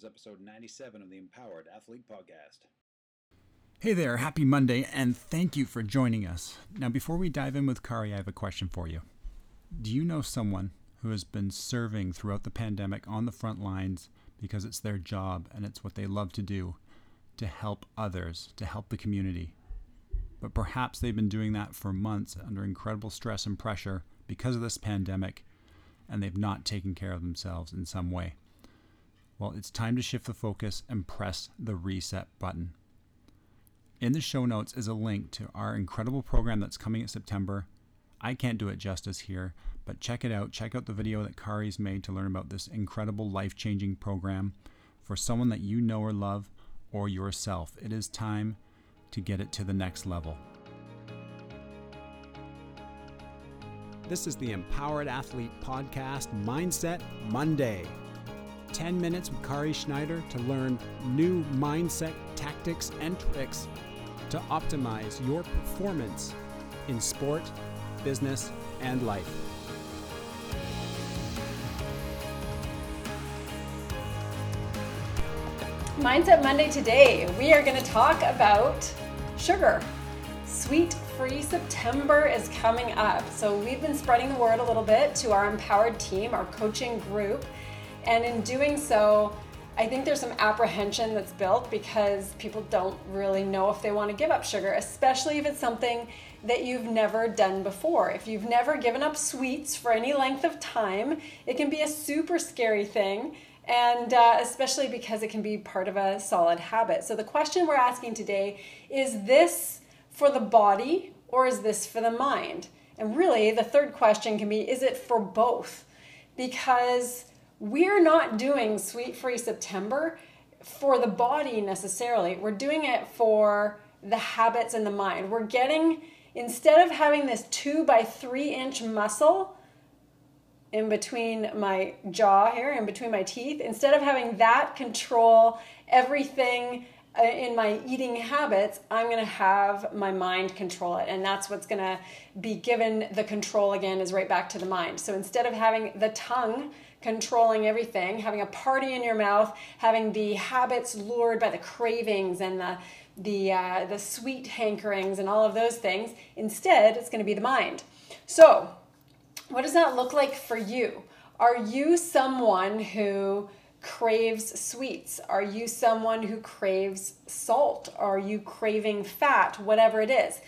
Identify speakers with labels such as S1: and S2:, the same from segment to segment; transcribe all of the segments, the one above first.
S1: is episode 97 of the Empowered Athlete Podcast.
S2: Hey there, happy Monday, and thank you for joining us. Now, before we dive in with Kari, I have a question for you. Do you know someone who has been serving throughout the pandemic on the front lines because it's their job and it's what they love to do to help others, to help the community? But perhaps they've been doing that for months under incredible stress and pressure because of this pandemic, and they've not taken care of themselves in some way. Well, it's time to shift the focus and press the reset button. In the show notes is a link to our incredible program that's coming in September. I can't do it justice here, but check it out. Check out the video that Kari's made to learn about this incredible life changing program for someone that you know or love or yourself. It is time to get it to the next level. This is the Empowered Athlete Podcast Mindset Monday. 10 minutes with Kari Schneider to learn new mindset tactics and tricks to optimize your performance in sport, business, and life.
S3: Mindset Monday today, we are going to talk about sugar. Sweet Free September is coming up. So, we've been spreading the word a little bit to our empowered team, our coaching group and in doing so, I think there's some apprehension that's built because people don't really know if they want to give up sugar, especially if it's something that you've never done before. If you've never given up sweets for any length of time, it can be a super scary thing, and uh, especially because it can be part of a solid habit. So, the question we're asking today is this for the body or is this for the mind? And really, the third question can be is it for both? Because we're not doing Sweet Free September for the body necessarily. We're doing it for the habits and the mind. We're getting, instead of having this two by three inch muscle in between my jaw here, in between my teeth, instead of having that control everything in my eating habits, I'm going to have my mind control it. And that's what's going to be given the control again, is right back to the mind. So instead of having the tongue, controlling everything, having a party in your mouth, having the habits lured by the cravings and the the uh, the sweet hankerings and all of those things. Instead, it's going to be the mind. So, what does that look like for you? Are you someone who craves sweets? Are you someone who craves salt? Are you craving fat? Whatever it is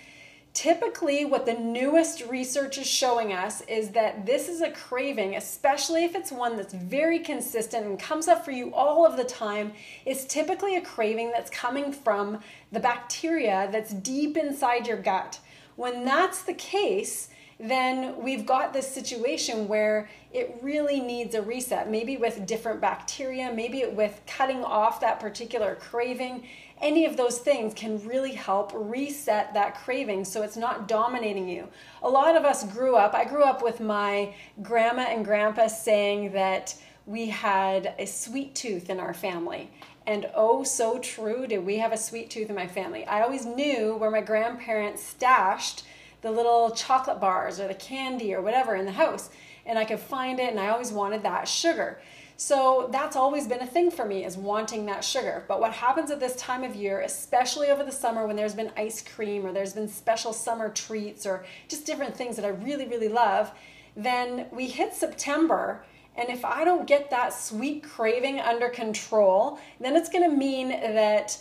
S3: Typically, what the newest research is showing us is that this is a craving, especially if it's one that's very consistent and comes up for you all of the time. It's typically a craving that's coming from the bacteria that's deep inside your gut. When that's the case, then we've got this situation where it really needs a reset, maybe with different bacteria, maybe with cutting off that particular craving any of those things can really help reset that craving so it's not dominating you. A lot of us grew up, I grew up with my grandma and grandpa saying that we had a sweet tooth in our family. And oh, so true, did we have a sweet tooth in my family. I always knew where my grandparents stashed the little chocolate bars or the candy or whatever in the house. And I could find it, and I always wanted that sugar. So that's always been a thing for me is wanting that sugar. But what happens at this time of year, especially over the summer when there's been ice cream or there's been special summer treats or just different things that I really, really love, then we hit September. And if I don't get that sweet craving under control, then it's going to mean that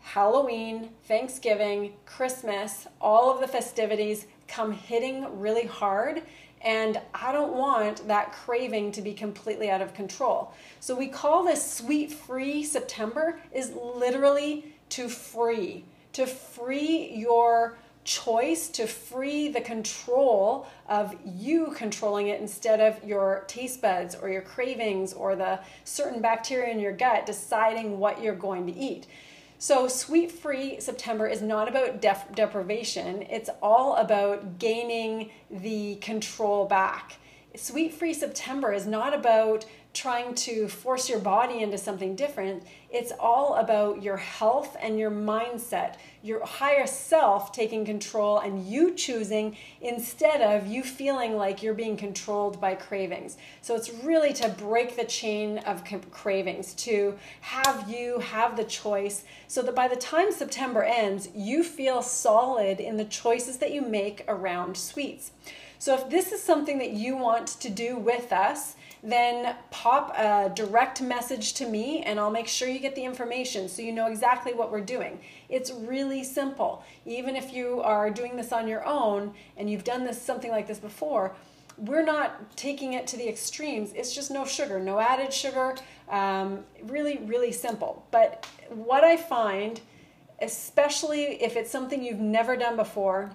S3: Halloween, Thanksgiving, Christmas, all of the festivities come hitting really hard and I don't want that craving to be completely out of control. So we call this sweet free September is literally to free, to free your choice, to free the control of you controlling it instead of your taste buds or your cravings or the certain bacteria in your gut deciding what you're going to eat. So, Sweet Free September is not about def- deprivation, it's all about gaining the control back. Sweet Free September is not about trying to force your body into something different. It's all about your health and your mindset, your higher self taking control and you choosing instead of you feeling like you're being controlled by cravings. So it's really to break the chain of cravings, to have you have the choice so that by the time September ends, you feel solid in the choices that you make around sweets. So if this is something that you want to do with us, then pop a direct message to me and I'll make sure you get the information so you know exactly what we're doing. It's really simple. Even if you are doing this on your own and you've done this something like this before, we're not taking it to the extremes. It's just no sugar, no added sugar. Um, really, really simple. But what I find, especially if it's something you've never done before,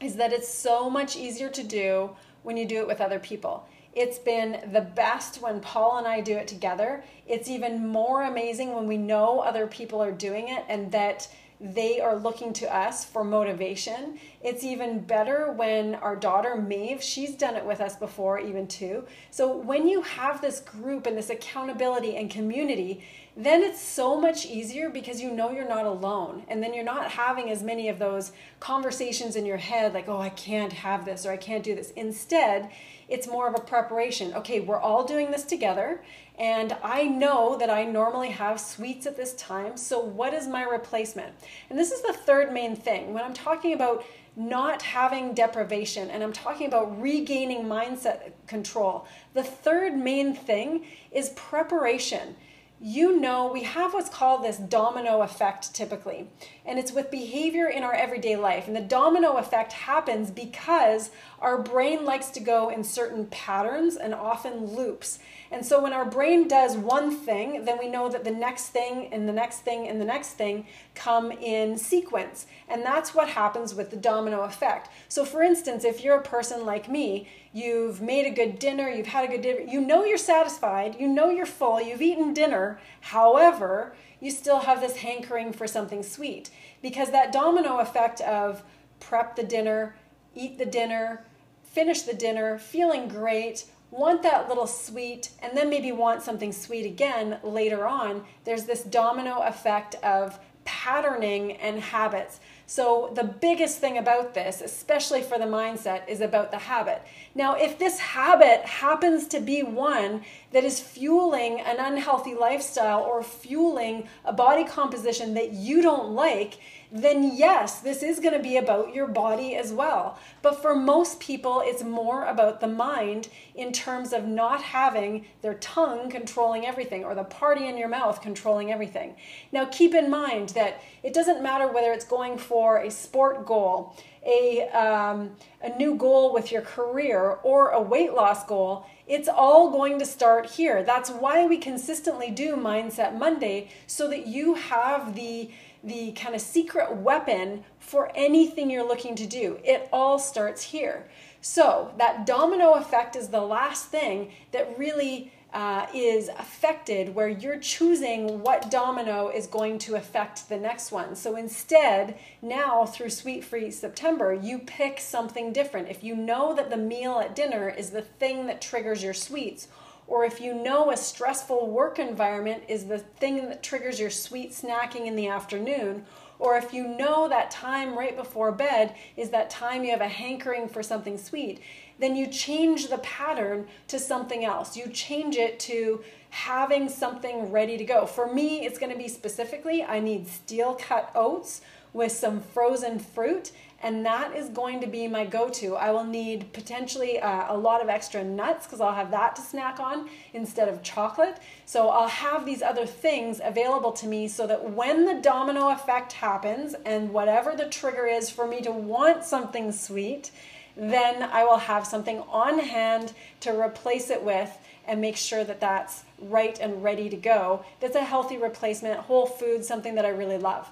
S3: is that it's so much easier to do when you do it with other people. It's been the best when Paul and I do it together. It's even more amazing when we know other people are doing it and that they are looking to us for motivation. It's even better when our daughter Maeve, she's done it with us before, even too. So when you have this group and this accountability and community, then it's so much easier because you know you're not alone. And then you're not having as many of those conversations in your head like, oh, I can't have this or I can't do this. Instead, it's more of a preparation. Okay, we're all doing this together, and I know that I normally have sweets at this time, so what is my replacement? And this is the third main thing. When I'm talking about not having deprivation and I'm talking about regaining mindset control, the third main thing is preparation you know we have what's called this domino effect typically and it's with behavior in our everyday life. And the domino effect happens because our brain likes to go in certain patterns and often loops. And so when our brain does one thing, then we know that the next thing and the next thing and the next thing come in sequence. And that's what happens with the domino effect. So for instance, if you're a person like me, you've made a good dinner, you've had a good dinner, you know you're satisfied, you know you're full, you've eaten dinner. However, you still have this hankering for something sweet because that domino effect of prep the dinner, eat the dinner, finish the dinner, feeling great, want that little sweet, and then maybe want something sweet again later on, there's this domino effect of patterning and habits. So, the biggest thing about this, especially for the mindset, is about the habit. Now, if this habit happens to be one that is fueling an unhealthy lifestyle or fueling a body composition that you don't like, then yes, this is going to be about your body as well. But for most people, it's more about the mind in terms of not having their tongue controlling everything or the party in your mouth controlling everything. Now, keep in mind that it doesn't matter whether it's going for a sport goal, a, um, a new goal with your career, or a weight loss goal. It's all going to start here. That's why we consistently do Mindset Monday so that you have the the kind of secret weapon for anything you're looking to do. It all starts here. So, that domino effect is the last thing that really uh, is affected where you're choosing what domino is going to affect the next one. So instead, now through Sweet Free September, you pick something different. If you know that the meal at dinner is the thing that triggers your sweets, or if you know a stressful work environment is the thing that triggers your sweet snacking in the afternoon, or if you know that time right before bed is that time you have a hankering for something sweet, then you change the pattern to something else. You change it to having something ready to go. For me, it's going to be specifically I need steel cut oats with some frozen fruit and that is going to be my go-to. I will need potentially uh, a lot of extra nuts because I'll have that to snack on instead of chocolate. So I'll have these other things available to me so that when the domino effect happens and whatever the trigger is for me to want something sweet, then I will have something on hand to replace it with and make sure that that's right and ready to go. That's a healthy replacement, whole food, something that I really love.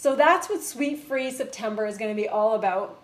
S3: So that's what Sweet Free September is going to be all about.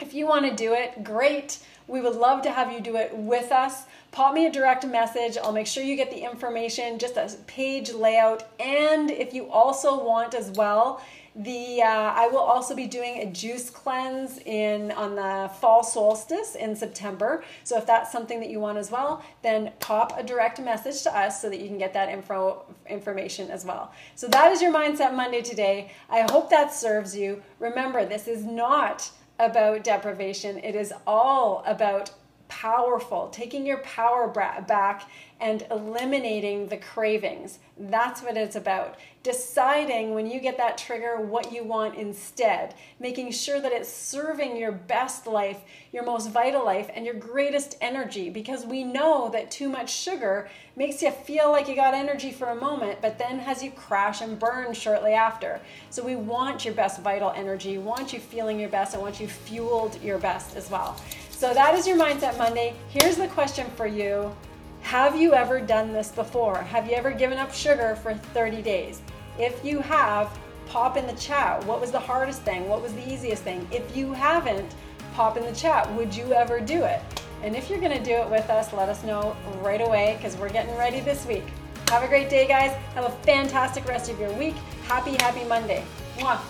S3: If you want to do it, great. We would love to have you do it with us. Pop me a direct message. I'll make sure you get the information, just a page layout. And if you also want as well, The uh, I will also be doing a juice cleanse in on the fall solstice in September. So if that's something that you want as well, then pop a direct message to us so that you can get that info information as well. So that is your mindset Monday today. I hope that serves you. Remember, this is not about deprivation. It is all about powerful, taking your power back and eliminating the cravings. That's what it's about. Deciding when you get that trigger what you want instead, making sure that it's serving your best life, your most vital life, and your greatest energy. Because we know that too much sugar makes you feel like you got energy for a moment, but then has you crash and burn shortly after. So we want your best vital energy, want you feeling your best, and want you fueled your best as well. So that is your Mindset Monday. Here's the question for you Have you ever done this before? Have you ever given up sugar for 30 days? If you have, pop in the chat. What was the hardest thing? What was the easiest thing? If you haven't, pop in the chat. Would you ever do it? And if you're going to do it with us, let us know right away because we're getting ready this week. Have a great day, guys. Have a fantastic rest of your week. Happy, happy Monday. Mwah.